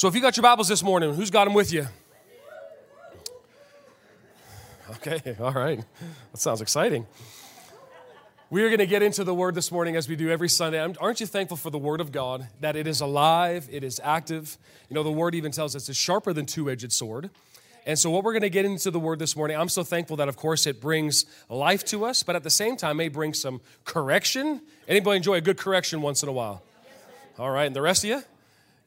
So if you got your Bibles this morning, who's got them with you? Okay, all right. That sounds exciting. We are going to get into the Word this morning as we do every Sunday. Aren't you thankful for the Word of God, that it is alive, it is active? You know, the Word even tells us it's sharper than two edged sword. And so, what we're going to get into the Word this morning, I'm so thankful that, of course, it brings life to us, but at the same time, may bring some correction. Anybody enjoy a good correction once in a while? All right, and the rest of you?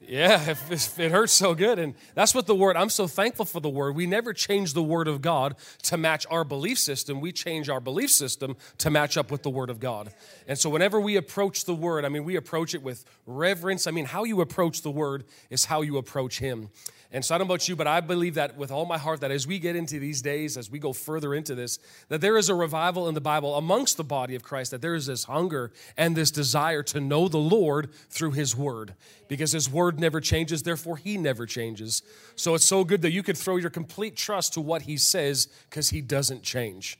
Yeah, if, it hurts so good. And that's what the word, I'm so thankful for the word. We never change the word of God to match our belief system. We change our belief system to match up with the word of God. And so whenever we approach the word, I mean, we approach it with reverence. I mean, how you approach the word is how you approach him. And so I don't know about you, but I believe that with all my heart that as we get into these days, as we go further into this, that there is a revival in the Bible amongst the body of Christ, that there is this hunger and this desire to know the Lord through His Word. Because His Word never changes, therefore He never changes. So it's so good that you could throw your complete trust to what He says because He doesn't change.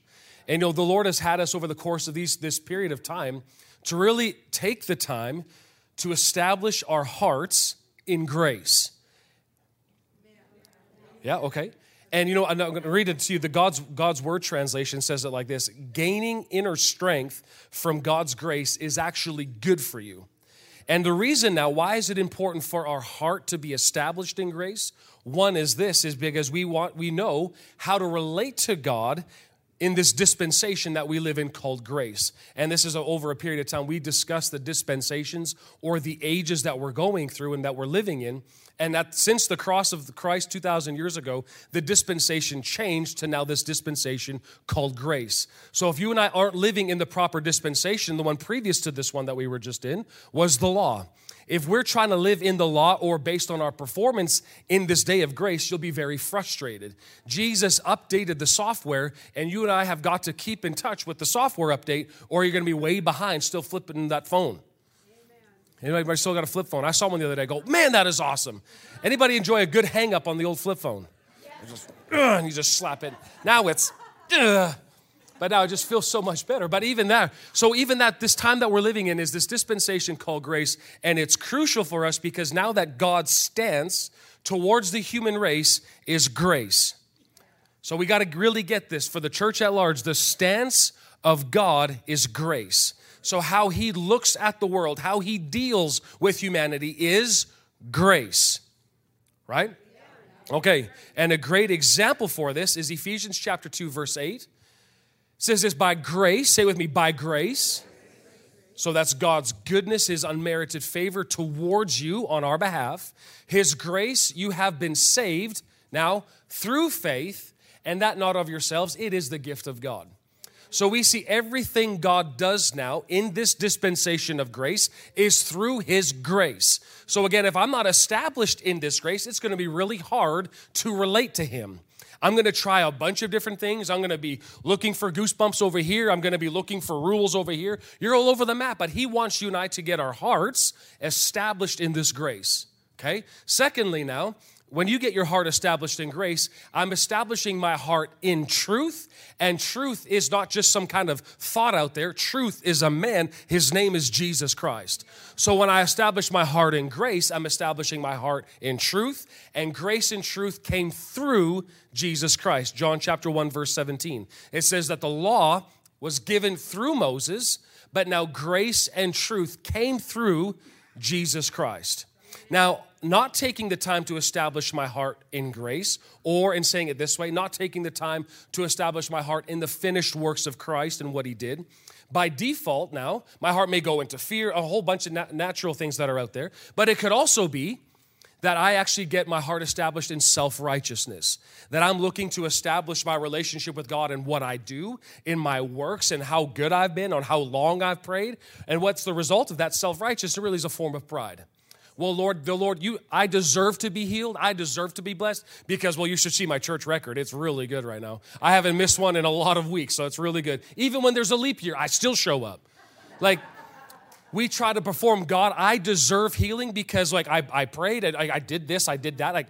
And you know, the Lord has had us over the course of these, this period of time to really take the time to establish our hearts in grace. Yeah, okay. And you know, I'm going to read it to you. The God's, God's Word translation says it like this Gaining inner strength from God's grace is actually good for you. And the reason now, why is it important for our heart to be established in grace? One is this is because we want we know how to relate to God in this dispensation that we live in called grace. And this is over a period of time. We discuss the dispensations or the ages that we're going through and that we're living in. And that since the cross of Christ 2,000 years ago, the dispensation changed to now this dispensation called grace. So if you and I aren't living in the proper dispensation, the one previous to this one that we were just in was the law. If we're trying to live in the law or based on our performance in this day of grace, you'll be very frustrated. Jesus updated the software, and you and I have got to keep in touch with the software update, or you're going to be way behind still flipping that phone. Anybody still got a flip phone? I saw one the other day. Go, man, that is awesome. Anybody enjoy a good hang up on the old flip phone? Just, and you just slap it. Now it's, but now it just feels so much better. But even that, so even that, this time that we're living in is this dispensation called grace, and it's crucial for us because now that God's stance towards the human race is grace. So we got to really get this for the church at large. The stance of God is grace. So, how he looks at the world, how he deals with humanity is grace, right? Okay, and a great example for this is Ephesians chapter 2, verse 8. Says this by grace, say with me, by grace. So that's God's goodness, His unmerited favor towards you on our behalf. His grace, you have been saved now through faith, and that not of yourselves, it is the gift of God. So we see everything God does now in this dispensation of grace is through His grace. So again, if I'm not established in this grace, it's going to be really hard to relate to Him. I'm going to try a bunch of different things. I'm going to be looking for goosebumps over here. I'm going to be looking for rules over here. You're all over the map, but He wants you and I to get our hearts established in this grace. Okay? Secondly, now, when you get your heart established in grace, I'm establishing my heart in truth. And truth is not just some kind of thought out there. Truth is a man. His name is Jesus Christ. So when I establish my heart in grace, I'm establishing my heart in truth. And grace and truth came through Jesus Christ. John chapter 1, verse 17. It says that the law was given through Moses, but now grace and truth came through Jesus Christ. Now, not taking the time to establish my heart in grace, or in saying it this way, not taking the time to establish my heart in the finished works of Christ and what he did. By default, now, my heart may go into fear, a whole bunch of nat- natural things that are out there, but it could also be that I actually get my heart established in self righteousness, that I'm looking to establish my relationship with God and what I do in my works and how good I've been, on how long I've prayed. And what's the result of that self righteousness? Really is a form of pride well lord the lord you i deserve to be healed. I deserve to be blessed because well you should see my church record. It's really good right now. I haven't missed one in a lot of weeks so it's really good. Even when there's a leap year i still show up. Like we try to perform god i deserve healing because like i, I prayed I, I did this i did that. Like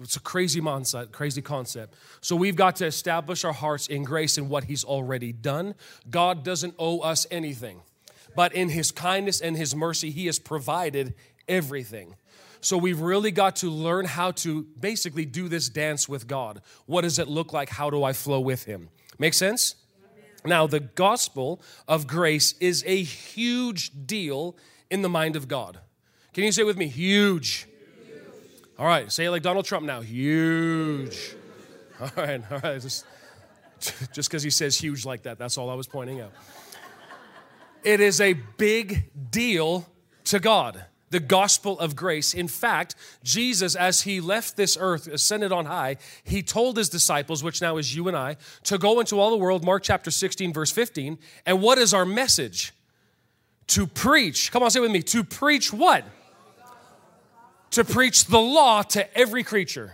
it's a crazy mindset, crazy concept. So we've got to establish our hearts in grace in what He's already done. God doesn't owe us anything, but in His kindness and His mercy, He has provided everything. So we've really got to learn how to basically do this dance with God. What does it look like? How do I flow with Him? Make sense? Now, the gospel of grace is a huge deal in the mind of God. Can you say with me? Huge. All right, say it like Donald Trump now. Huge. All right, all right. Just because he says huge like that, that's all I was pointing out. It is a big deal to God the gospel of grace. In fact, Jesus, as he left this earth, ascended on high, he told his disciples, which now is you and I, to go into all the world, Mark chapter 16, verse 15. And what is our message? To preach, come on, say with me, to preach what? To preach the law to every creature.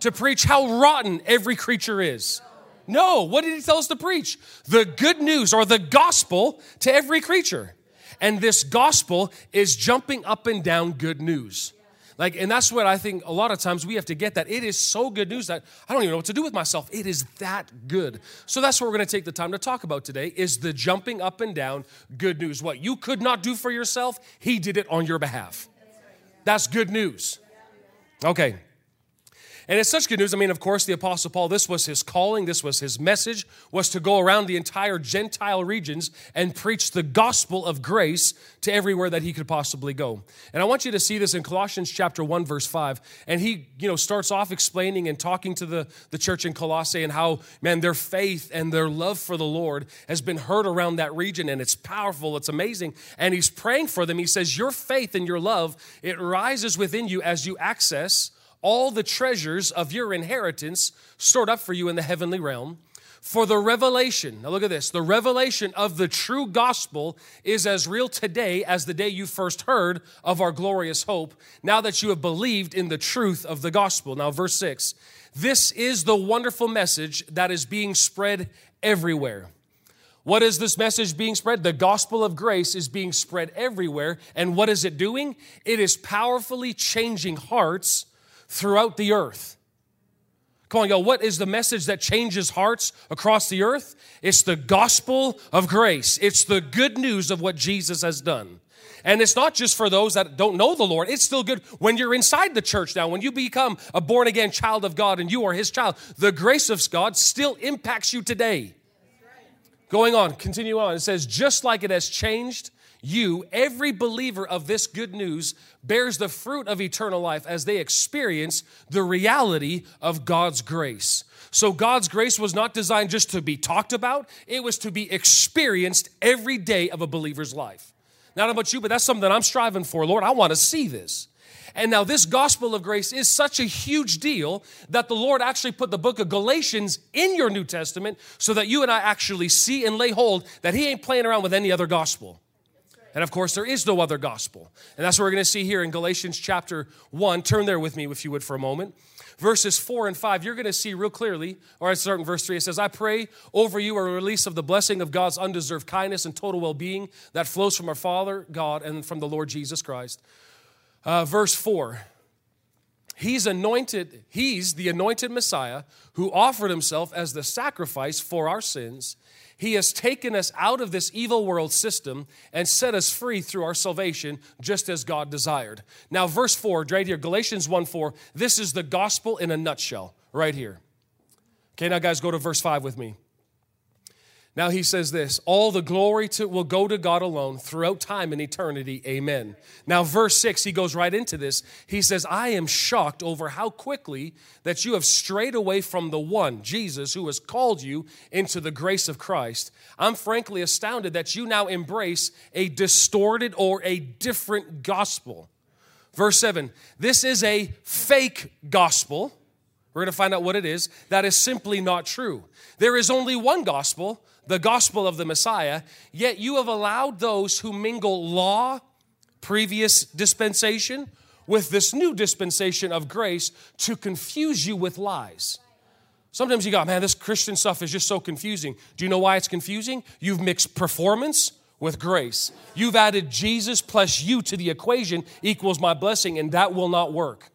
To preach how rotten every creature is. No, what did he tell us to preach? The good news or the gospel to every creature. And this gospel is jumping up and down good news. Like, and that's what I think a lot of times we have to get that. It is so good news that I don't even know what to do with myself. It is that good. So that's what we're to take the time to talk about today is the jumping up and down good news. What you could not do for yourself, he did it on your behalf. That's good news. Okay. And it's such good news. I mean, of course, the Apostle Paul, this was his calling, this was his message, was to go around the entire Gentile regions and preach the gospel of grace to everywhere that he could possibly go. And I want you to see this in Colossians chapter 1, verse 5. And he, you know, starts off explaining and talking to the, the church in Colossae and how, man, their faith and their love for the Lord has been heard around that region and it's powerful, it's amazing. And he's praying for them. He says, Your faith and your love, it rises within you as you access all the treasures of your inheritance stored up for you in the heavenly realm. For the revelation, now look at this, the revelation of the true gospel is as real today as the day you first heard of our glorious hope, now that you have believed in the truth of the gospel. Now, verse 6 this is the wonderful message that is being spread everywhere. What is this message being spread? The gospel of grace is being spread everywhere. And what is it doing? It is powerfully changing hearts throughout the earth. Come on, y'all. What is the message that changes hearts across the earth? It's the gospel of grace. It's the good news of what Jesus has done. And it's not just for those that don't know the Lord. It's still good when you're inside the church now, when you become a born again child of God and you are his child. The grace of God still impacts you today. Going on, continue on. It says, just like it has changed you, every believer of this good news, bears the fruit of eternal life as they experience the reality of God's grace. So, God's grace was not designed just to be talked about, it was to be experienced every day of a believer's life. Not about you, but that's something that I'm striving for. Lord, I want to see this. And now, this gospel of grace is such a huge deal that the Lord actually put the book of Galatians in your New Testament so that you and I actually see and lay hold that He ain't playing around with any other gospel. And of course, there is no other gospel. And that's what we're going to see here in Galatians chapter 1. Turn there with me, if you would, for a moment. Verses 4 and 5, you're going to see real clearly, or I start in verse 3, it says, I pray over you a release of the blessing of God's undeserved kindness and total well being that flows from our Father, God, and from the Lord Jesus Christ. Uh, verse 4, He's anointed, He's the anointed Messiah who offered Himself as the sacrifice for our sins he has taken us out of this evil world system and set us free through our salvation, just as God desired. Now, verse 4, right here, Galatians 1 4, this is the gospel in a nutshell, right here. Okay, now, guys, go to verse 5 with me. Now he says this all the glory to, will go to God alone throughout time and eternity. Amen. Now, verse 6, he goes right into this. He says, I am shocked over how quickly that you have strayed away from the one, Jesus, who has called you into the grace of Christ. I'm frankly astounded that you now embrace a distorted or a different gospel. Verse 7, this is a fake gospel. We're going to find out what it is. That is simply not true. There is only one gospel the gospel of the Messiah, yet you have allowed those who mingle law, previous dispensation, with this new dispensation of grace to confuse you with lies. Sometimes you go, man, this Christian stuff is just so confusing. Do you know why it's confusing? You've mixed performance with grace. You've added Jesus plus you to the equation equals my blessing, and that will not work.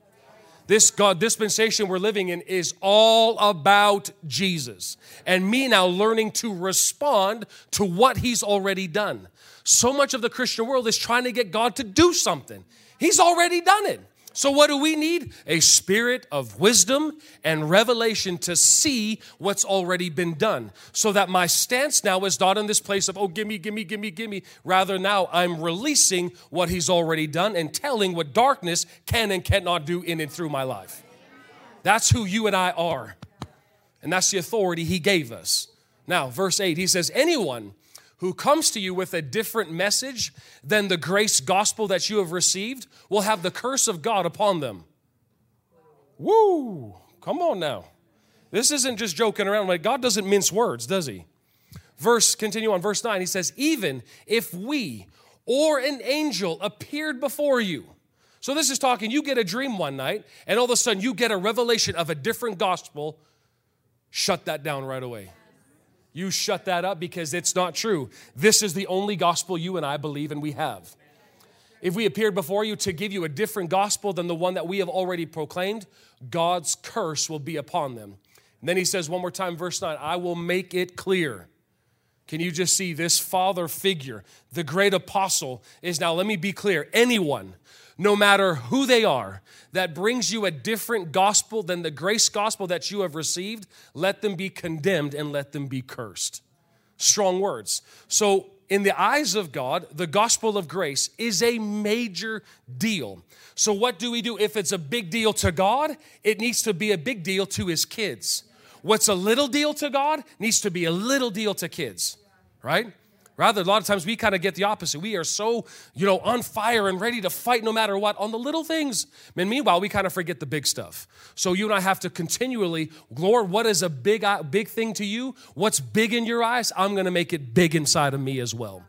This God dispensation we're living in is all about Jesus and me now learning to respond to what He's already done. So much of the Christian world is trying to get God to do something, He's already done it. So, what do we need? A spirit of wisdom and revelation to see what's already been done. So that my stance now is not in this place of, oh, gimme, gimme, gimme, gimme. Rather, now I'm releasing what He's already done and telling what darkness can and cannot do in and through my life. That's who you and I are. And that's the authority He gave us. Now, verse 8, He says, anyone who comes to you with a different message than the grace gospel that you have received will have the curse of God upon them. Woo! Come on now. This isn't just joking around. Like God doesn't mince words, does he? Verse, continue on, verse 9. He says, Even if we or an angel appeared before you. So this is talking, you get a dream one night, and all of a sudden you get a revelation of a different gospel. Shut that down right away. You shut that up because it's not true. This is the only gospel you and I believe and we have. If we appeared before you to give you a different gospel than the one that we have already proclaimed, God's curse will be upon them. And then he says one more time, verse 9, I will make it clear. Can you just see this father figure, the great apostle, is now, let me be clear, anyone no matter who they are, that brings you a different gospel than the grace gospel that you have received, let them be condemned and let them be cursed. Strong words. So, in the eyes of God, the gospel of grace is a major deal. So, what do we do? If it's a big deal to God, it needs to be a big deal to his kids. What's a little deal to God needs to be a little deal to kids, right? Rather, a lot of times we kind of get the opposite. We are so, you know, on fire and ready to fight no matter what on the little things. And meanwhile, we kind of forget the big stuff. So you and I have to continually, Lord, what is a big, uh, big thing to you? What's big in your eyes? I'm going to make it big inside of me as well.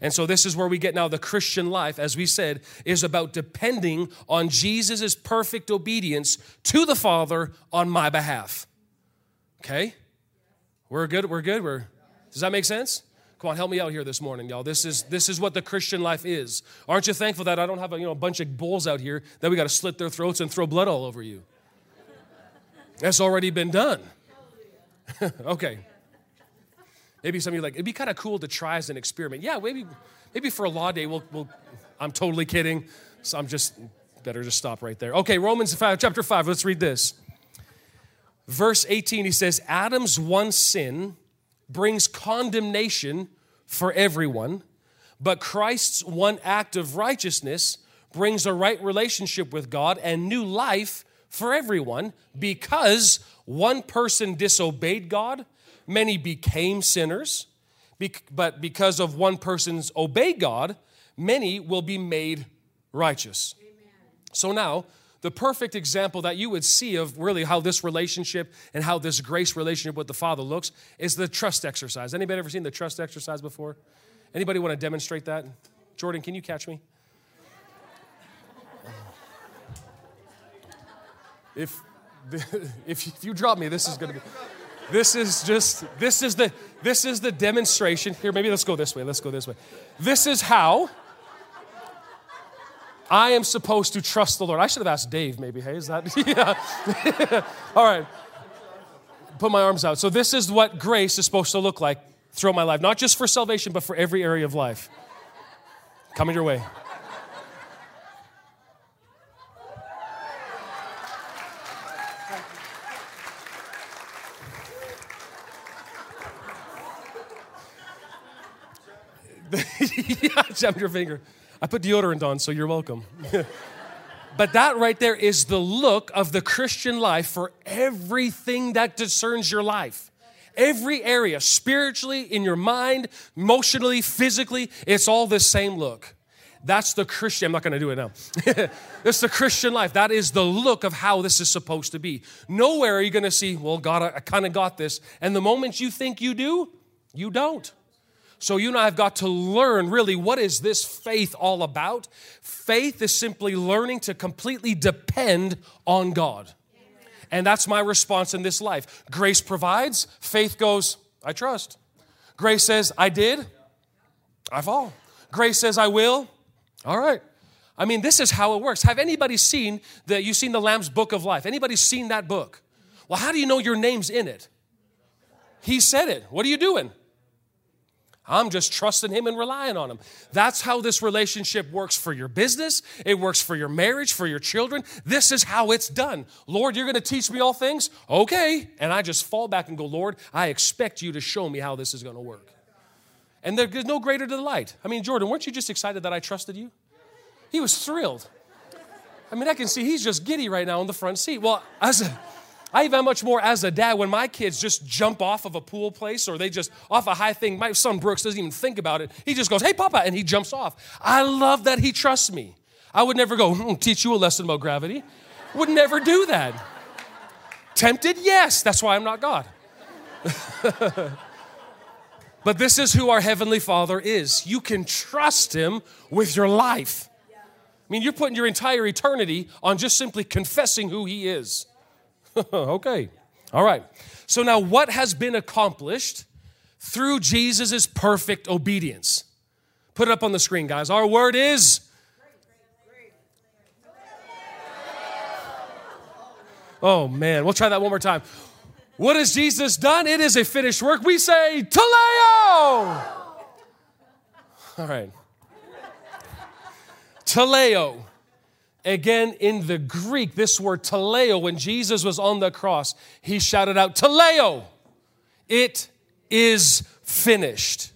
And so this is where we get now the Christian life, as we said, is about depending on Jesus' perfect obedience to the Father on my behalf. Okay? We're good. We're good. We're, does that make sense? Come on, help me out here this morning, y'all. This is this is what the Christian life is. Aren't you thankful that I don't have a, you know, a bunch of bulls out here that we got to slit their throats and throw blood all over you? That's already been done. okay. Maybe some of you like, it'd be kind of cool to try as an experiment. Yeah, maybe maybe for a law day we'll, we'll I'm totally kidding. So I'm just better just stop right there. Okay, Romans 5, chapter 5, let's read this. Verse 18, he says, Adam's one sin brings condemnation for everyone, but Christ's one act of righteousness brings a right relationship with God and new life for everyone because one person disobeyed God, many became sinners, but because of one person's obey God, many will be made righteous. Amen. So now, the perfect example that you would see of really how this relationship and how this grace relationship with the Father looks is the trust exercise. Anybody ever seen the trust exercise before? Anybody want to demonstrate that? Jordan, can you catch me? If, if you drop me, this is going to be this is just this is the this is the demonstration here maybe let's go this way let's go this way this is how I am supposed to trust the Lord. I should have asked Dave, maybe. Hey, is that? yeah. All right. Put my arms out. So, this is what grace is supposed to look like throughout my life, not just for salvation, but for every area of life. Coming your way. yeah, jump your finger. I put deodorant on, so you're welcome. but that right there is the look of the Christian life for everything that discerns your life. Every area, spiritually, in your mind, emotionally, physically, it's all the same look. That's the Christian, I'm not gonna do it now. it's the Christian life. That is the look of how this is supposed to be. Nowhere are you gonna see, well, God, I, I kind of got this. And the moment you think you do, you don't. So you and I have got to learn really what is this faith all about? Faith is simply learning to completely depend on God. And that's my response in this life. Grace provides, faith goes, I trust. Grace says, I did, I fall. Grace says, I will, all right. I mean, this is how it works. Have anybody seen that you've seen the Lamb's Book of Life? Anybody seen that book? Well, how do you know your name's in it? He said it. What are you doing? I'm just trusting Him and relying on Him. That's how this relationship works for your business, it works for your marriage, for your children. This is how it's done. Lord, you're going to teach me all things? Okay. And I just fall back and go, Lord, I expect you to show me how this is going to work. And there's no greater delight. I mean, Jordan, weren't you just excited that I trusted you? He was thrilled. I mean, I can see he's just giddy right now in the front seat. Well, as a, I even much more as a dad when my kids just jump off of a pool place or they just off a high thing. My son Brooks doesn't even think about it. He just goes, "Hey, Papa," and he jumps off. I love that he trusts me. I would never go hmm, teach you a lesson about gravity. Would never do that. Tempted, yes. That's why I'm not God. but this is who our heavenly Father is. You can trust Him with your life. I mean, you're putting your entire eternity on just simply confessing who He is. okay. All right. So now what has been accomplished through Jesus' perfect obedience? Put it up on the screen, guys. Our word is. Oh man, we'll try that one more time. What has Jesus done? It is a finished work. We say, Teleo! All right. Teleo. Again, in the Greek, this word teleo, when Jesus was on the cross, he shouted out, Teleo, it is finished.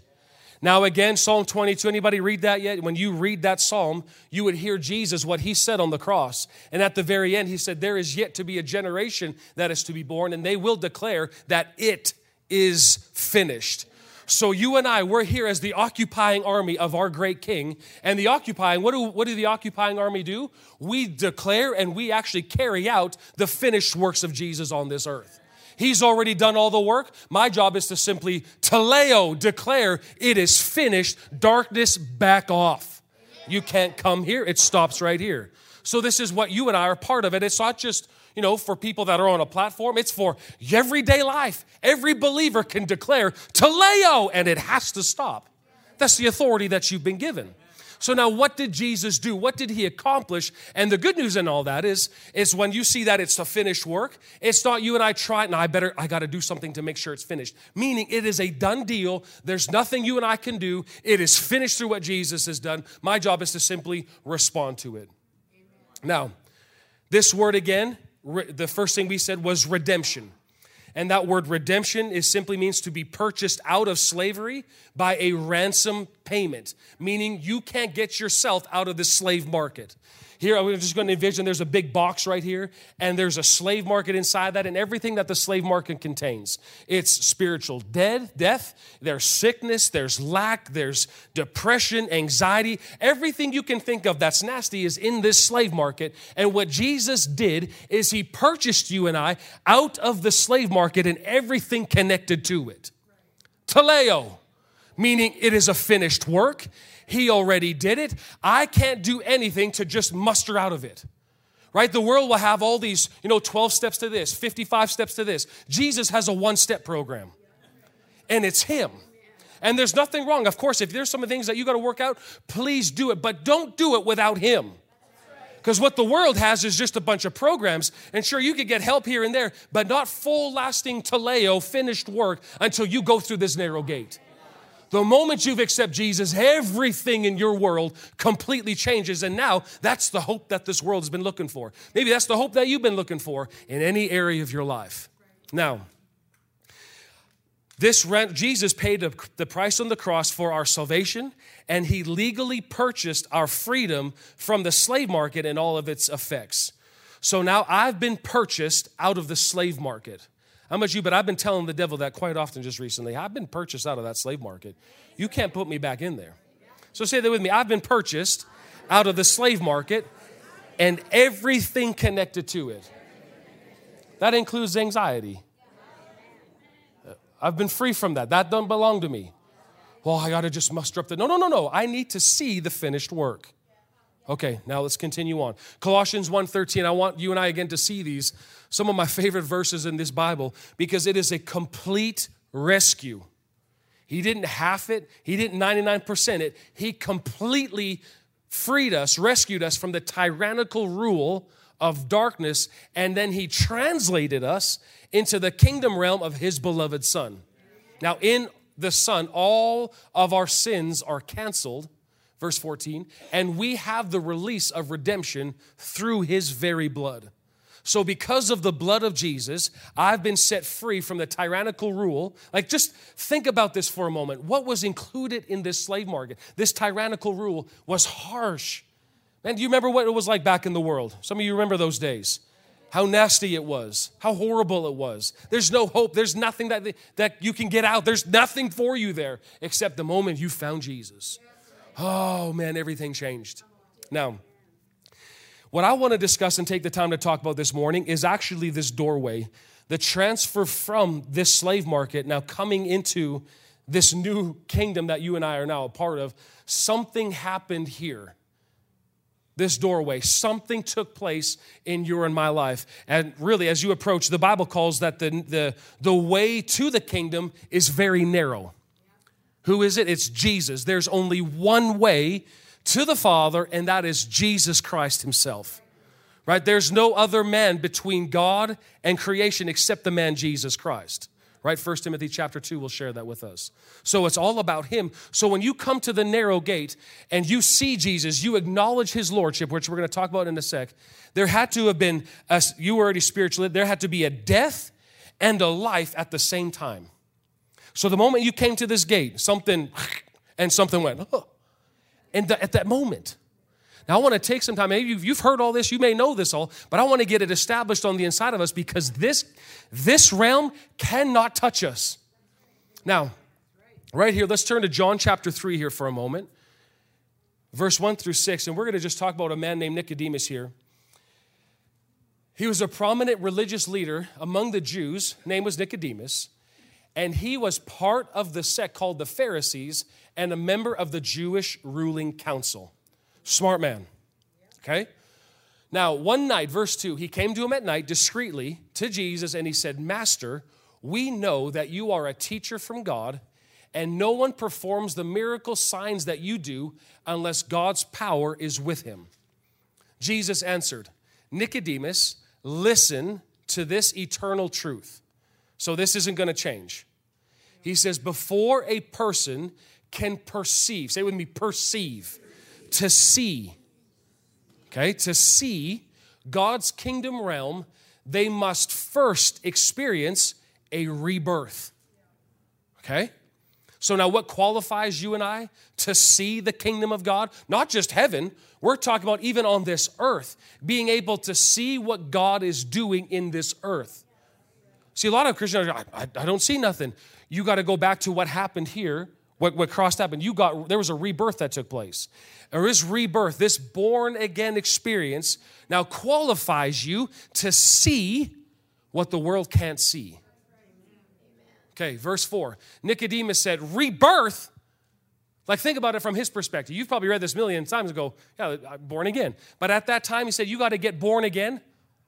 Now, again, Psalm 22, anybody read that yet? When you read that psalm, you would hear Jesus, what he said on the cross. And at the very end, he said, There is yet to be a generation that is to be born, and they will declare that it is finished. So you and I, we're here as the occupying army of our great king. And the occupying, what do, what do the occupying army do? We declare and we actually carry out the finished works of Jesus on this earth. He's already done all the work. My job is to simply teleo, declare it is finished. Darkness, back off. You can't come here. It stops right here. So this is what you and I are part of it. It's not just you know, for people that are on a platform. It's for everyday life. Every believer can declare teleo, and it has to stop. That's the authority that you've been given. So now what did Jesus do? What did he accomplish? And the good news in all that is, is when you see that it's a finished work, it's not you and I try, and I better, I got to do something to make sure it's finished. Meaning it is a done deal. There's nothing you and I can do. It is finished through what Jesus has done. My job is to simply respond to it. Now, this word again re- the first thing we said was redemption. And that word redemption is simply means to be purchased out of slavery by a ransom payment, meaning you can't get yourself out of the slave market. Here, I'm just going to envision there's a big box right here, and there's a slave market inside that, and everything that the slave market contains. It's spiritual dead, death, there's sickness, there's lack, there's depression, anxiety. Everything you can think of that's nasty is in this slave market. And what Jesus did is he purchased you and I out of the slave market and everything connected to it. Teleo, meaning it is a finished work. He already did it. I can't do anything to just muster out of it. Right? The world will have all these, you know, 12 steps to this, 55 steps to this. Jesus has a one step program, and it's Him. And there's nothing wrong. Of course, if there's some things that you got to work out, please do it, but don't do it without Him. Because what the world has is just a bunch of programs. And sure, you could get help here and there, but not full lasting teleo, finished work until you go through this narrow gate. The moment you've accepted Jesus, everything in your world completely changes. And now that's the hope that this world has been looking for. Maybe that's the hope that you've been looking for in any area of your life. Now, this rent, Jesus paid the price on the cross for our salvation, and he legally purchased our freedom from the slave market and all of its effects. So now I've been purchased out of the slave market. How much you, but I've been telling the devil that quite often just recently. I've been purchased out of that slave market. You can't put me back in there. So say that with me. I've been purchased out of the slave market and everything connected to it. That includes anxiety. Uh, I've been free from that. That doesn't belong to me. Well, I got to just muster up the. No, no, no, no. I need to see the finished work. Okay, now let's continue on. Colossians 1:13. I want you and I again to see these some of my favorite verses in this Bible because it is a complete rescue. He didn't half it, he didn't 99% it. He completely freed us, rescued us from the tyrannical rule of darkness, and then he translated us into the kingdom realm of his beloved son. Now, in the Son, all of our sins are canceled. Verse 14, and we have the release of redemption through his very blood. So, because of the blood of Jesus, I've been set free from the tyrannical rule. Like, just think about this for a moment. What was included in this slave market? This tyrannical rule was harsh. Man, do you remember what it was like back in the world? Some of you remember those days. How nasty it was, how horrible it was. There's no hope. There's nothing that, that you can get out. There's nothing for you there except the moment you found Jesus. Oh, man, everything changed. Now, what I want to discuss and take the time to talk about this morning is actually this doorway, the transfer from this slave market now coming into this new kingdom that you and I are now a part of. Something happened here this doorway. Something took place in your and my life. And really, as you approach, the Bible calls that the, the, the way to the kingdom is very narrow. Who is it? It's Jesus. There's only one way to the Father, and that is Jesus Christ Himself. Right? There's no other man between God and creation except the man Jesus Christ. Right? First Timothy chapter 2 will share that with us. So it's all about him. So when you come to the narrow gate and you see Jesus, you acknowledge his lordship, which we're going to talk about in a sec. There had to have been, a, you were already spiritually, there had to be a death and a life at the same time. So the moment you came to this gate, something and something went, oh, and the, at that moment. Now, I want to take some time. Maybe you've, you've heard all this, you may know this all, but I want to get it established on the inside of us because this, this realm cannot touch us. Now, right here, let's turn to John chapter 3 here for a moment, verse 1 through 6, and we're going to just talk about a man named Nicodemus here. He was a prominent religious leader among the Jews, name was Nicodemus, and he was part of the sect called the Pharisees and a member of the Jewish ruling council. Smart man. Okay? Now, one night, verse 2, he came to him at night discreetly to Jesus and he said, Master, we know that you are a teacher from God, and no one performs the miracle signs that you do unless God's power is with him. Jesus answered, Nicodemus, listen to this eternal truth. So this isn't going to change. He says, Before a person can perceive, say with me, perceive, to see, okay, to see God's kingdom realm, they must first experience a rebirth. Okay? So, now what qualifies you and I to see the kingdom of God? Not just heaven, we're talking about even on this earth, being able to see what God is doing in this earth. See, a lot of Christians, I, I, I don't see nothing. You got to go back to what happened here what, what crossed happened. You got there was a rebirth that took place. Or is rebirth. This born again experience now qualifies you to see what the world can't see. Okay verse 4 nicodemus said rebirth? Like think about it from his perspective. You've probably read this million times ago yeah i'm born again. But at that time he said you got to get born again.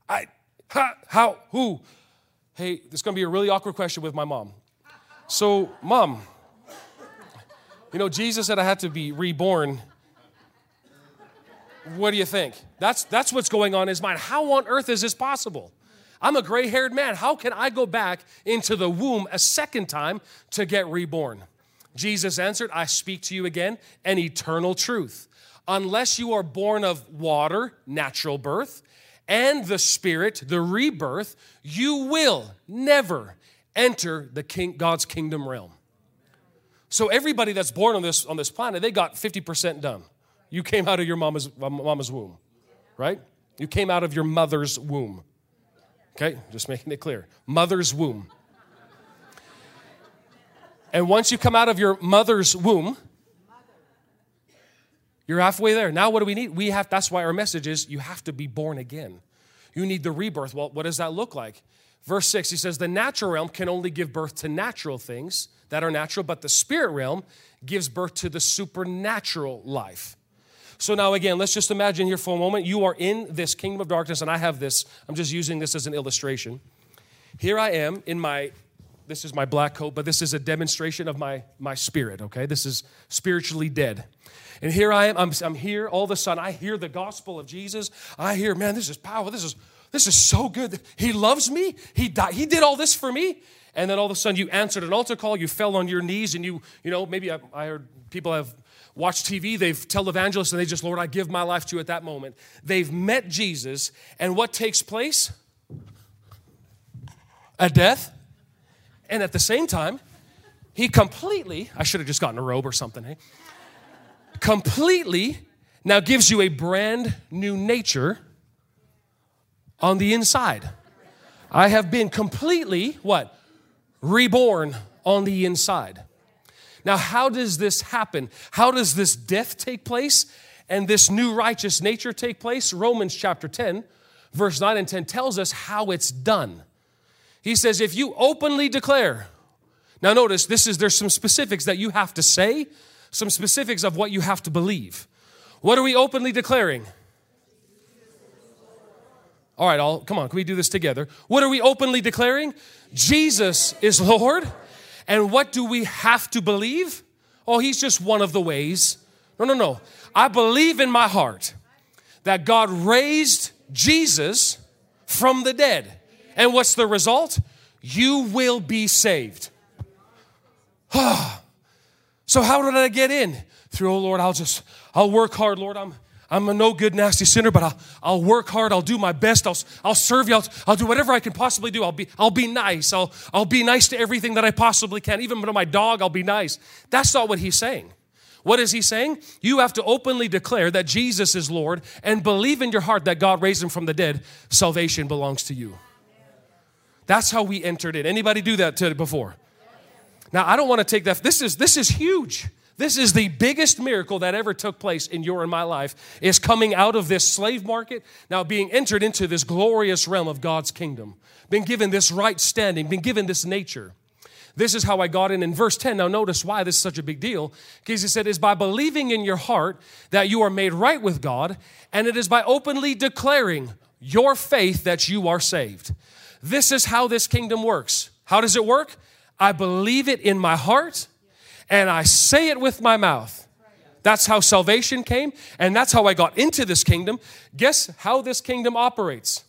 I how, how who hey this is going to be a really awkward question with my mom so mom you know, Jesus said I had to be reborn. What do you think? That's, that's what's going on in his mind. How on earth is this possible? I'm a gray haired man. How can I go back into the womb a second time to get reborn? Jesus answered, I speak to you again an eternal truth. Unless you are born of water, natural birth, and the Spirit, the rebirth, you will never enter the king, God's kingdom realm. So everybody that's born on this on this planet, they got 50% done. You came out of your mama's mama's womb, right? You came out of your mother's womb. Okay, just making it clear. Mother's womb. And once you come out of your mother's womb, you're halfway there. Now what do we need? We have that's why our message is you have to be born again. You need the rebirth. Well, what does that look like? Verse 6, he says, The natural realm can only give birth to natural things that are natural, but the spirit realm gives birth to the supernatural life. So now, again, let's just imagine here for a moment you are in this kingdom of darkness, and I have this, I'm just using this as an illustration. Here I am in my, this is my black coat, but this is a demonstration of my, my spirit, okay? This is spiritually dead. And here I am, I'm, I'm here, all of a sudden, I hear the gospel of Jesus. I hear, man, this is powerful. This is, this is so good. He loves me. He died. He did all this for me. and then all of a sudden you answered an altar call, you fell on your knees, and you, you know, maybe I, I heard people have watched TV, they've televangelists, and they just, Lord, I give my life to you at that moment. They've met Jesus, and what takes place? A death. And at the same time, he completely, I should have just gotten a robe or something, hey? completely now gives you a brand new nature on the inside. I have been completely what? Reborn on the inside. Now, how does this happen? How does this death take place and this new righteous nature take place? Romans chapter 10, verse 9 and 10 tells us how it's done. He says, if you openly declare, now notice this is there's some specifics that you have to say, some specifics of what you have to believe. What are we openly declaring? All right, all come on, can we do this together? What are we openly declaring? Jesus is Lord. And what do we have to believe? Oh, he's just one of the ways. No, no, no. I believe in my heart that God raised Jesus from the dead. And what's the result? You will be saved. so how did I get in? Through, oh Lord, I'll just, I'll work hard, Lord. I'm I'm a no good, nasty sinner, but I'll, I'll work hard. I'll do my best. I'll, I'll serve you. I'll, I'll do whatever I can possibly do. I'll be, I'll be nice. I'll, I'll be nice to everything that I possibly can. Even to my dog, I'll be nice. That's not what he's saying. What is he saying? You have to openly declare that Jesus is Lord and believe in your heart that God raised him from the dead. Salvation belongs to you. That's how we entered in. Anybody do that before? Now, I don't want to take that. This is, this is huge. This is the biggest miracle that ever took place in your and my life is coming out of this slave market, now being entered into this glorious realm of God's kingdom, being given this right standing, being given this nature. This is how I got in in verse 10. Now, notice why this is such a big deal. Because he said, is by believing in your heart that you are made right with God, and it is by openly declaring your faith that you are saved. This is how this kingdom works. How does it work? I believe it in my heart and I say it with my mouth. That's how salvation came, and that's how I got into this kingdom. Guess how this kingdom operates?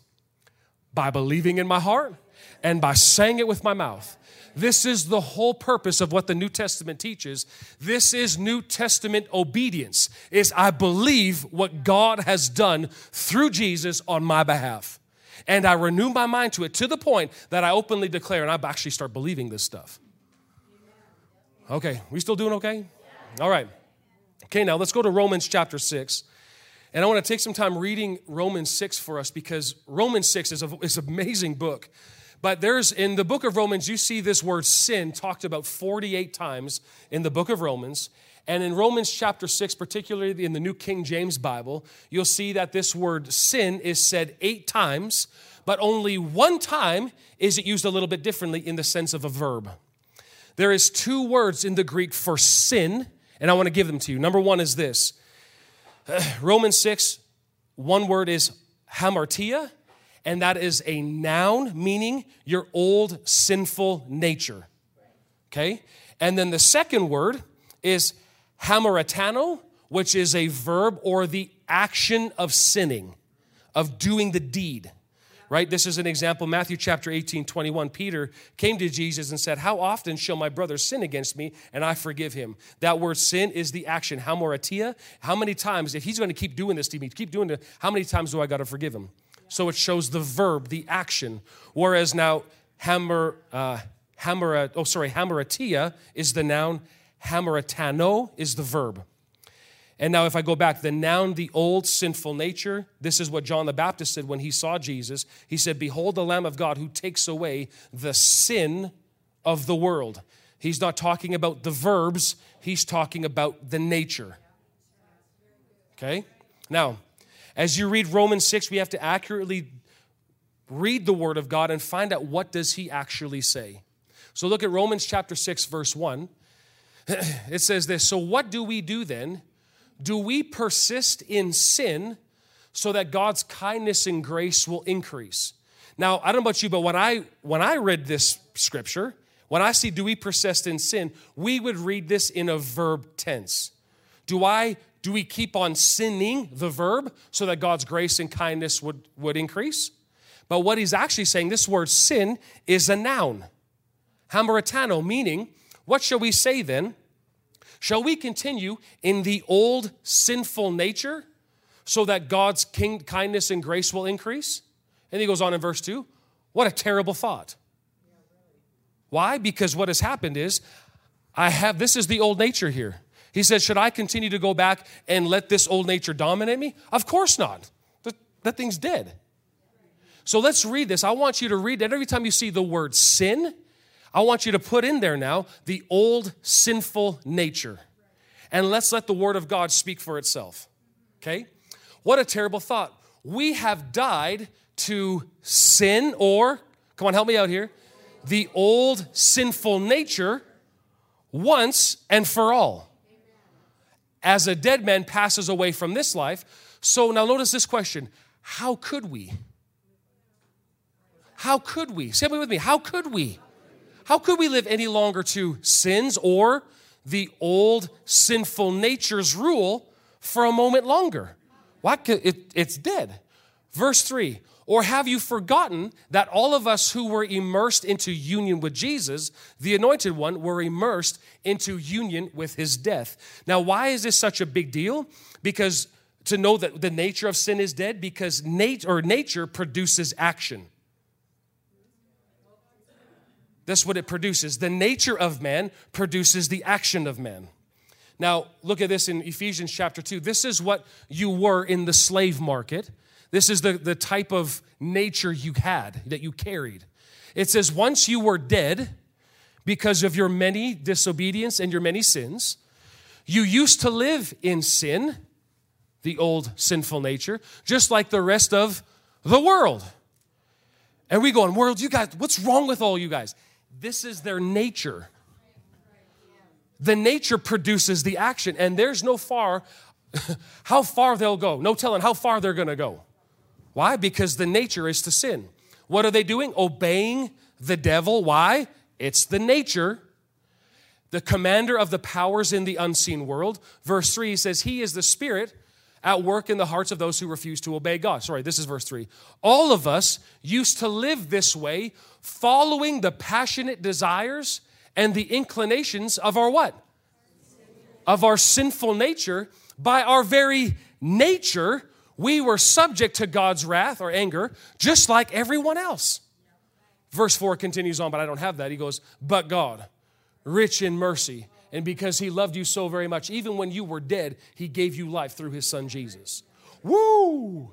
By believing in my heart and by saying it with my mouth. This is the whole purpose of what the New Testament teaches. This is New Testament obedience. Is I believe what God has done through Jesus on my behalf. And I renew my mind to it to the point that I openly declare and I actually start believing this stuff. Okay, we still doing okay? All right. Okay, now let's go to Romans chapter 6. And I want to take some time reading Romans 6 for us because Romans 6 is, a, is an amazing book. But there's in the book of Romans, you see this word sin talked about 48 times in the book of Romans. And in Romans chapter 6, particularly in the New King James Bible, you'll see that this word sin is said eight times, but only one time is it used a little bit differently in the sense of a verb. There is two words in the Greek for sin, and I want to give them to you. Number one is this Romans 6, one word is hamartia, and that is a noun meaning your old sinful nature. Okay? And then the second word is hamaratano, which is a verb or the action of sinning, of doing the deed right? This is an example. Matthew chapter 18, 21. Peter came to Jesus and said, How often shall my brother sin against me and I forgive him? That word sin is the action. Hamoratia. How many times, if he's going to keep doing this to me, keep doing it, how many times do I got to forgive him? So it shows the verb, the action. Whereas now, hammer, uh, hammer, oh, sorry, hamoratia is the noun, hamoratano is the verb. And now, if I go back, the noun, the old sinful nature, this is what John the Baptist said when he saw Jesus. He said, Behold the Lamb of God who takes away the sin of the world. He's not talking about the verbs, he's talking about the nature. Okay? Now, as you read Romans 6, we have to accurately read the word of God and find out what does he actually say. So look at Romans chapter 6 verse 1. It says this, so what do we do then? do we persist in sin so that God's kindness and grace will increase? Now, I don't know about you, but when I when I read this scripture, when I see do we persist in sin, we would read this in a verb tense. Do I do we keep on sinning the verb so that God's grace and kindness would, would increase? But what he's actually saying, this word sin is a noun. Hamartano, meaning, what shall we say then? Shall we continue in the old sinful nature so that God's king, kindness and grace will increase? And he goes on in verse 2 What a terrible thought. Why? Because what has happened is, I have, this is the old nature here. He says, Should I continue to go back and let this old nature dominate me? Of course not. That, that thing's dead. So let's read this. I want you to read that every time you see the word sin, I want you to put in there now the old sinful nature. And let's let the word of God speak for itself. Okay? What a terrible thought. We have died to sin or, come on, help me out here, the old sinful nature once and for all. As a dead man passes away from this life. So now notice this question How could we? How could we? Say it with me. How could we? How could we live any longer to sins or the old sinful nature's rule for a moment longer? Why? It, it's dead. Verse 3 Or have you forgotten that all of us who were immersed into union with Jesus, the anointed one, were immersed into union with his death? Now, why is this such a big deal? Because to know that the nature of sin is dead, because nat- or nature produces action. That's what it produces. The nature of man produces the action of man. Now, look at this in Ephesians chapter 2. This is what you were in the slave market. This is the, the type of nature you had, that you carried. It says, once you were dead because of your many disobedience and your many sins, you used to live in sin, the old sinful nature, just like the rest of the world. And we go, in world, you guys, what's wrong with all you guys? This is their nature. The nature produces the action, and there's no far, how far they'll go. No telling how far they're gonna go. Why? Because the nature is to sin. What are they doing? Obeying the devil. Why? It's the nature. The commander of the powers in the unseen world. Verse 3 says, He is the spirit at work in the hearts of those who refuse to obey God. Sorry, this is verse 3. All of us used to live this way, following the passionate desires and the inclinations of our what? Of our sinful nature. By our very nature, we were subject to God's wrath or anger, just like everyone else. Verse 4 continues on, but I don't have that. He goes, But God, rich in mercy, and because he loved you so very much, even when you were dead, he gave you life through his son Jesus. Woo!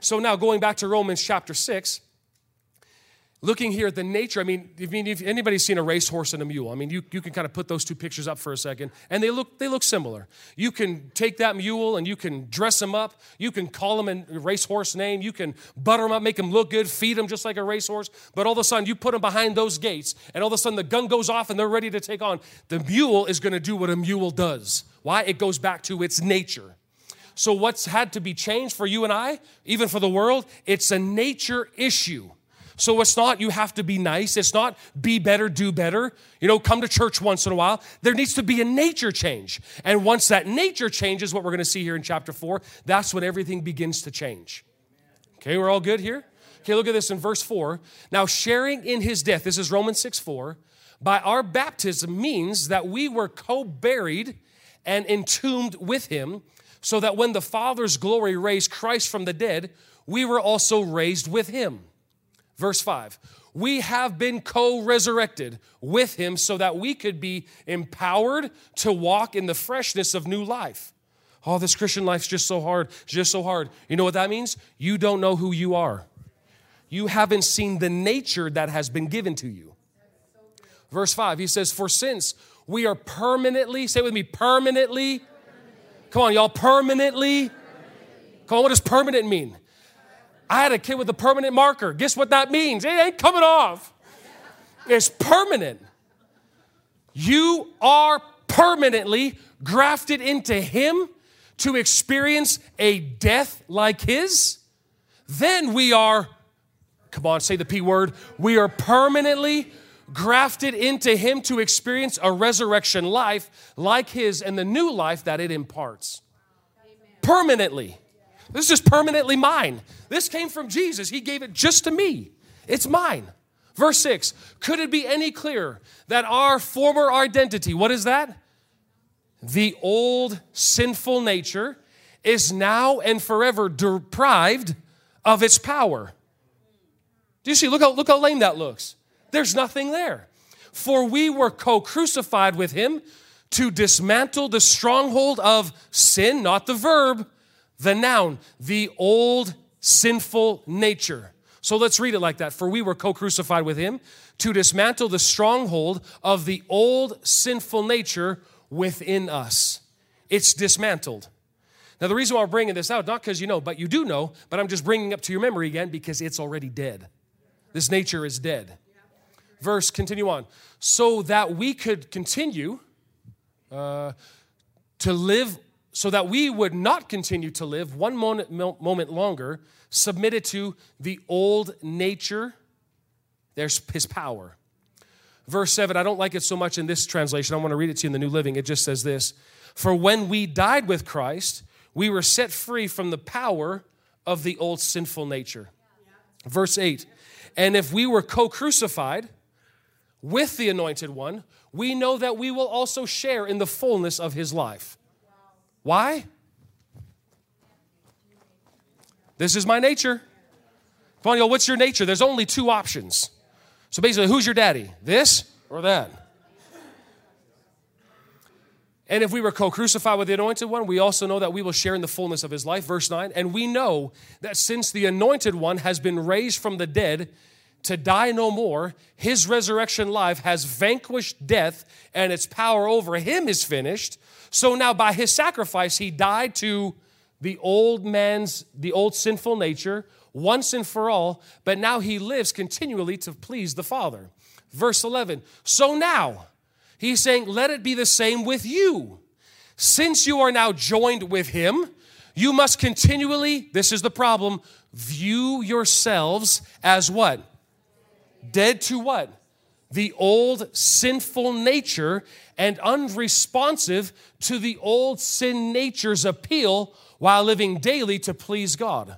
So now going back to Romans chapter 6, looking here at the nature, I mean, if, if anybody's seen a racehorse and a mule, I mean, you, you can kind of put those two pictures up for a second, and they look, they look similar. You can take that mule and you can dress him up, you can call him a racehorse name, you can butter him up, make him look good, feed him just like a racehorse, but all of a sudden you put him behind those gates, and all of a sudden the gun goes off and they're ready to take on. The mule is going to do what a mule does. Why? It goes back to its nature. So, what's had to be changed for you and I, even for the world, it's a nature issue. So it's not you have to be nice. It's not be better, do better. You know, come to church once in a while. There needs to be a nature change. And once that nature changes, what we're going to see here in chapter 4, that's when everything begins to change. Okay, we're all good here? Okay, look at this in verse 4. Now, sharing in his death, this is Romans 6 4, by our baptism means that we were co buried and entombed with him, so that when the Father's glory raised Christ from the dead, we were also raised with him. Verse 5 We have been co resurrected with him so that we could be empowered to walk in the freshness of new life. Oh, this Christian life's just so hard, just so hard. You know what that means? You don't know who you are. You haven't seen the nature that has been given to you. Verse 5, he says, For since we are permanently, say with me, permanently. Come on, y'all, permanently. Come on, what does permanent mean? I had a kid with a permanent marker. Guess what that means? It ain't coming off. It's permanent. You are permanently grafted into Him to experience a death like His. Then we are, come on, say the P word, we are permanently grafted into Him to experience a resurrection life like His and the new life that it imparts. Permanently. This is permanently mine. This came from Jesus. He gave it just to me. It's mine. Verse 6 Could it be any clearer that our former identity, what is that? The old sinful nature is now and forever deprived of its power. Do you see? Look how, look how lame that looks. There's nothing there. For we were co crucified with him to dismantle the stronghold of sin, not the verb, the noun, the old sinful nature. So let's read it like that. For we were co crucified with him to dismantle the stronghold of the old sinful nature within us. It's dismantled. Now, the reason why I'm bringing this out, not because you know, but you do know, but I'm just bringing up to your memory again because it's already dead. This nature is dead. Verse, continue on. So that we could continue uh, to live, so that we would not continue to live one moment, moment longer, submitted to the old nature. There's his power. Verse 7, I don't like it so much in this translation. I want to read it to you in the New Living. It just says this For when we died with Christ, we were set free from the power of the old sinful nature. Verse 8 And if we were co crucified with the anointed one, we know that we will also share in the fullness of his life. Why? This is my nature. Come on, y'all, what's your nature? There's only two options. So basically, who's your daddy? This or that? And if we were co crucified with the anointed one, we also know that we will share in the fullness of his life. Verse 9. And we know that since the anointed one has been raised from the dead to die no more, his resurrection life has vanquished death and its power over him is finished. So now by his sacrifice, he died to the old man's, the old sinful nature once and for all, but now he lives continually to please the Father. Verse 11. So now, He's saying, let it be the same with you. Since you are now joined with Him, you must continually, this is the problem, view yourselves as what? Dead to what? The old sinful nature and unresponsive to the old sin nature's appeal while living daily to please God.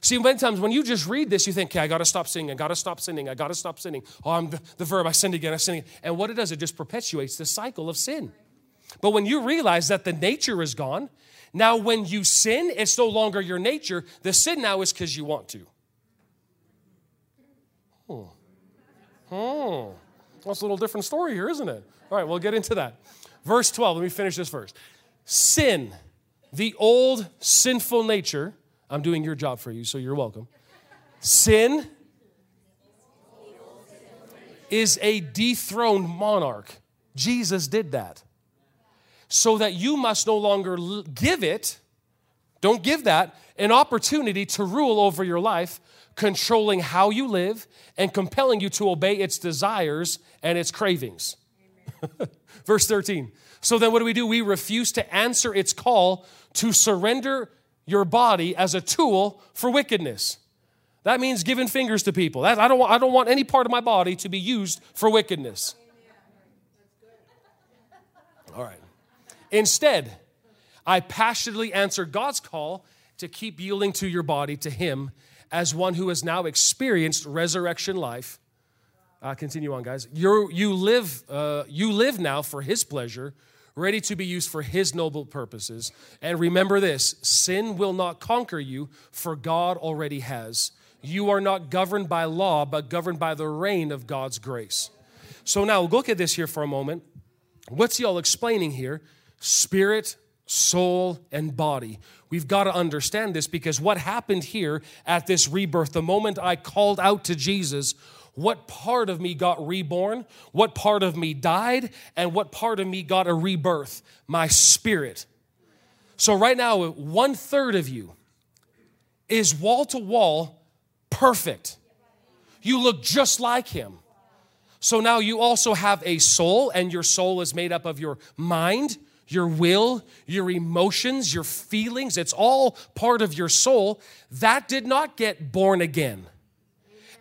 See, many times when you just read this, you think, okay, I got to stop sinning. I got to stop sinning. I got to stop sinning. Oh, I'm the, the verb. I sinned again. I sinned again. And what it does, it just perpetuates the cycle of sin. But when you realize that the nature is gone, now when you sin, it's no longer your nature. The sin now is because you want to. Hmm. Hmm. That's a little different story here, isn't it? All right, we'll get into that. Verse 12, let me finish this first. Sin, the old sinful nature, I'm doing your job for you, so you're welcome. Sin is a dethroned monarch. Jesus did that. So that you must no longer give it, don't give that, an opportunity to rule over your life, controlling how you live and compelling you to obey its desires and its cravings. Verse 13. So then what do we do? We refuse to answer its call to surrender your body as a tool for wickedness. That means giving fingers to people. That, I, don't want, I don't want any part of my body to be used for wickedness. All right. Instead, I passionately answer God's call to keep yielding to your body to Him as one who has now experienced resurrection life. Uh, continue on, guys. you you, live, uh, you live now for His pleasure ready to be used for His noble purposes. And remember this sin will not conquer you, for God already has. You are not governed by law, but governed by the reign of God's grace. So now look at this here for a moment. What's he all explaining here? Spirit, soul, and body. We've got to understand this because what happened here at this rebirth, the moment I called out to Jesus, what part of me got reborn, what part of me died, and what part of me got a rebirth? My spirit. So, right now, one third of you is wall to wall perfect. You look just like him. So now you also have a soul, and your soul is made up of your mind, your will, your emotions, your feelings. It's all part of your soul. That did not get born again.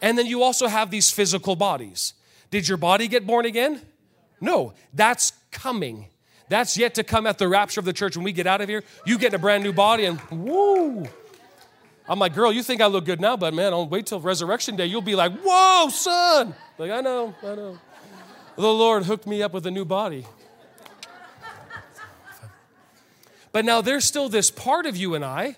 And then you also have these physical bodies. Did your body get born again? No, that's coming. That's yet to come at the rapture of the church when we get out of here. You get a brand new body and woo. I'm like, girl, you think I look good now, but man, I'll wait till resurrection day. You'll be like, whoa, son. Like, I know, I know. The Lord hooked me up with a new body. But now there's still this part of you and I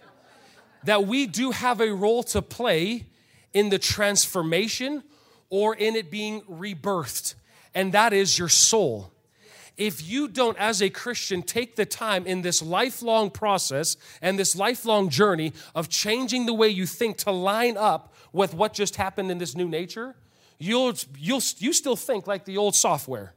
that we do have a role to play in the transformation or in it being rebirthed, and that is your soul. If you don't, as a Christian, take the time in this lifelong process and this lifelong journey of changing the way you think to line up with what just happened in this new nature, you'll, you'll you still think like the old software.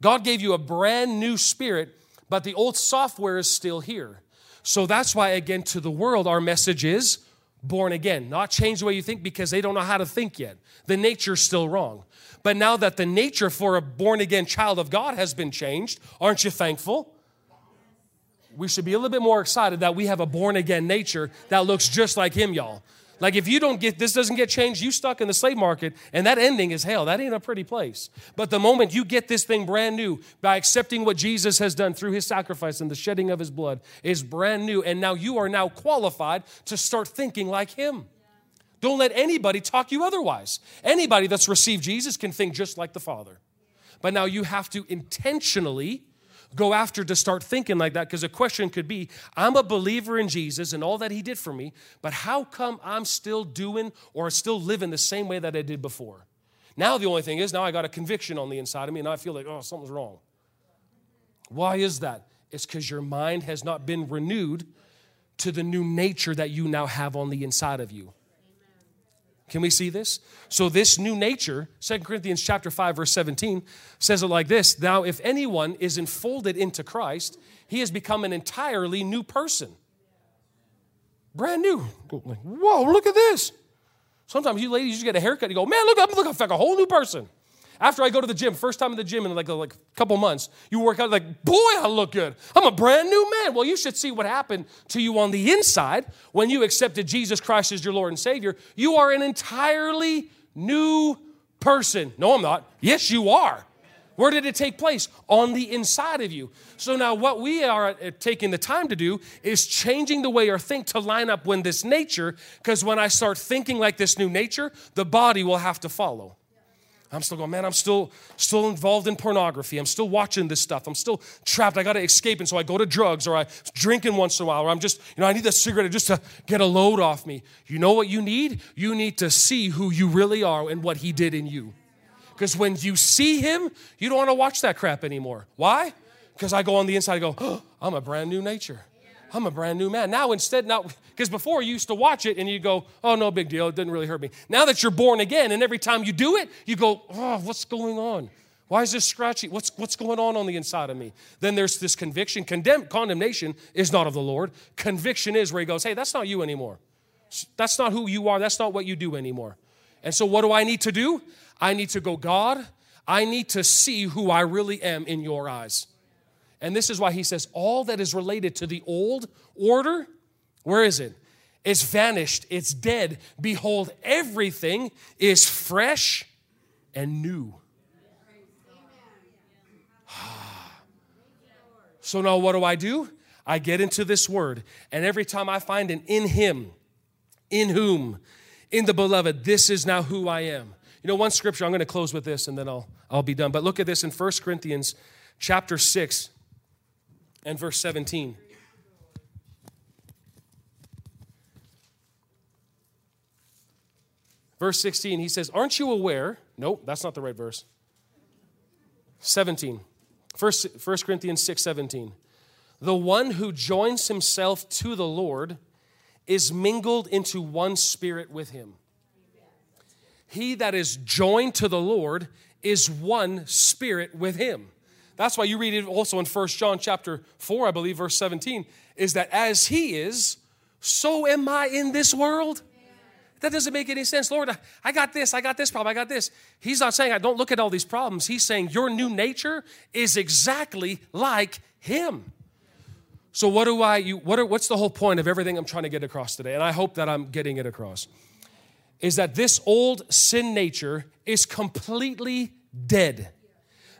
God gave you a brand new spirit, but the old software is still here. So that's why, again, to the world, our message is born again, not change the way you think because they don't know how to think yet. The nature's still wrong. But now that the nature for a born again child of God has been changed, aren't you thankful? We should be a little bit more excited that we have a born again nature that looks just like Him, y'all. Like if you don't get this doesn't get changed, you stuck in the slave market, and that ending is hell. That ain't a pretty place. But the moment you get this thing brand new by accepting what Jesus has done through his sacrifice and the shedding of his blood is brand new, and now you are now qualified to start thinking like him. Don't let anybody talk you otherwise. Anybody that's received Jesus can think just like the Father. But now you have to intentionally go after to start thinking like that because a question could be I'm a believer in Jesus and all that he did for me, but how come I'm still doing or still living the same way that I did before? Now the only thing is now I got a conviction on the inside of me and I feel like, oh, something's wrong. Why is that? It's because your mind has not been renewed to the new nature that you now have on the inside of you. Can we see this? So this new nature, 2 Corinthians chapter 5 verse 17 says it like this, now if anyone is enfolded into Christ, he has become an entirely new person. Brand new. Whoa, look at this. Sometimes you ladies you get a haircut, you go, man, look, I'm looking like a whole new person. After I go to the gym, first time in the gym in like a, like couple months, you work out like, boy, I look good. I'm a brand new man. Well, you should see what happened to you on the inside when you accepted Jesus Christ as your Lord and Savior. You are an entirely new person. No, I'm not. Yes, you are. Where did it take place? On the inside of you. So now, what we are uh, taking the time to do is changing the way I think to line up with this nature, because when I start thinking like this new nature, the body will have to follow. I'm still going, man, I'm still still involved in pornography. I'm still watching this stuff. I'm still trapped. I got to escape. And so I go to drugs or I drinking once in a while, or I'm just, you know, I need a cigarette just to get a load off me. You know what you need? You need to see who you really are and what he did in you. Because when you see him, you don't want to watch that crap anymore. Why? Because I go on the inside and go, oh, I'm a brand new nature. I'm a brand new man. Now, instead, now, because before you used to watch it and you go, oh, no big deal. It didn't really hurt me. Now that you're born again, and every time you do it, you go, oh, what's going on? Why is this scratchy? What's, what's going on on the inside of me? Then there's this conviction. Condemn, condemnation is not of the Lord. Conviction is where he goes, hey, that's not you anymore. That's not who you are. That's not what you do anymore. And so, what do I need to do? I need to go, God, I need to see who I really am in your eyes. And this is why he says, all that is related to the old order, where is it? It's vanished, it's dead. Behold, everything is fresh and new. Ah. so now what do I do? I get into this word, and every time I find an in him, in whom, in the beloved, this is now who I am. You know, one scripture, I'm going to close with this and then I'll, I'll be done. But look at this in 1 Corinthians chapter 6, and verse 17. Verse 16, he says, Aren't you aware? Nope, that's not the right verse. 17. First, 1 Corinthians 6 17. The one who joins himself to the Lord is mingled into one spirit with him. He that is joined to the Lord is one spirit with him. That's why you read it also in First John chapter 4, I believe, verse 17, is that as he is, so am I in this world. That doesn't make any sense. Lord, I got this, I got this problem, I got this. He's not saying I don't look at all these problems. He's saying your new nature is exactly like him. So what do I you what are, what's the whole point of everything I'm trying to get across today? And I hope that I'm getting it across. Is that this old sin nature is completely dead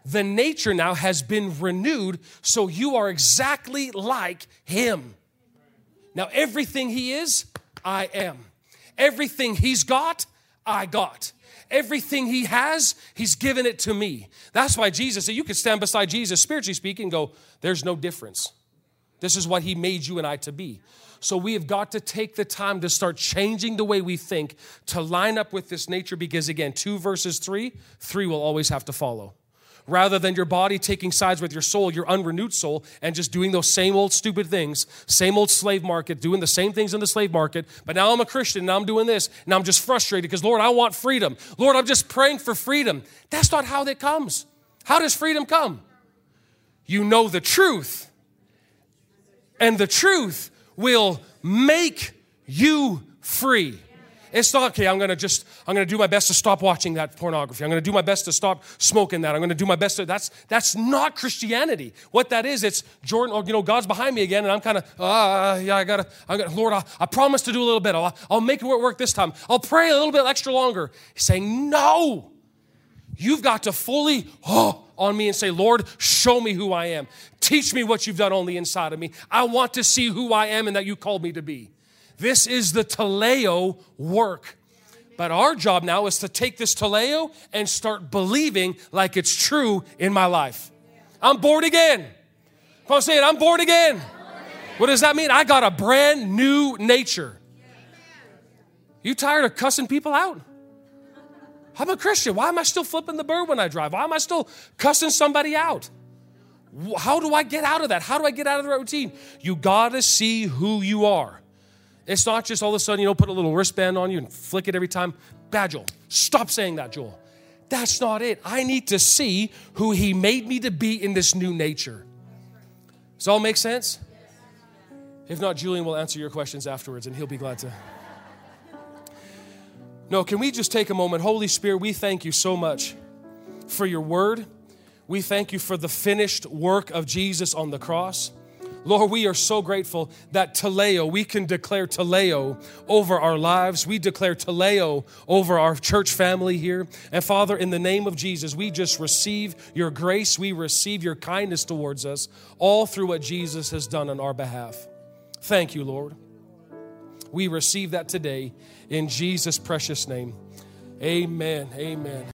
the nature now has been renewed, so you are exactly like Him. Now, everything He is, I am. Everything He's got, I got. Everything He has, He's given it to me. That's why Jesus said, You could stand beside Jesus, spiritually speaking, go, There's no difference. This is what He made you and I to be. So we have got to take the time to start changing the way we think to line up with this nature because, again, two verses three, three will always have to follow rather than your body taking sides with your soul, your unrenewed soul, and just doing those same old stupid things, same old slave market, doing the same things in the slave market. But now I'm a Christian, now I'm doing this, and I'm just frustrated because, Lord, I want freedom. Lord, I'm just praying for freedom. That's not how that comes. How does freedom come? You know the truth, and the truth will make you free. It's not, okay, I'm gonna just, I'm gonna do my best to stop watching that pornography. I'm gonna do my best to stop smoking that. I'm gonna do my best to, that's, that's not Christianity. What that is, it's Jordan, or, you know, God's behind me again, and I'm kind of, ah, uh, yeah, I gotta, I gotta Lord, I, I promise to do a little bit. I'll, I'll make it work this time. I'll pray a little bit extra longer. He's saying, no. You've got to fully, oh, on me and say, Lord, show me who I am. Teach me what you've done on the inside of me. I want to see who I am and that you called me to be. This is the teleo work. But our job now is to take this teleo and start believing like it's true in my life. I'm born again. Come on, say it. I'm born again. What does that mean? I got a brand new nature. You tired of cussing people out? I'm a Christian. Why am I still flipping the bird when I drive? Why am I still cussing somebody out? How do I get out of that? How do I get out of the routine? You got to see who you are. It's not just all of a sudden, you know, put a little wristband on you and flick it every time. Bad, Joel. Stop saying that, Joel. That's not it. I need to see who He made me to be in this new nature. Does all make sense? If not, Julian will answer your questions afterwards and he'll be glad to. No, can we just take a moment? Holy Spirit, we thank you so much for your word. We thank you for the finished work of Jesus on the cross. Lord, we are so grateful that Teleo, we can declare Teleo over our lives. We declare Teleo over our church family here. And Father, in the name of Jesus, we just receive your grace. We receive your kindness towards us, all through what Jesus has done on our behalf. Thank you, Lord. We receive that today in Jesus' precious name. Amen. Amen.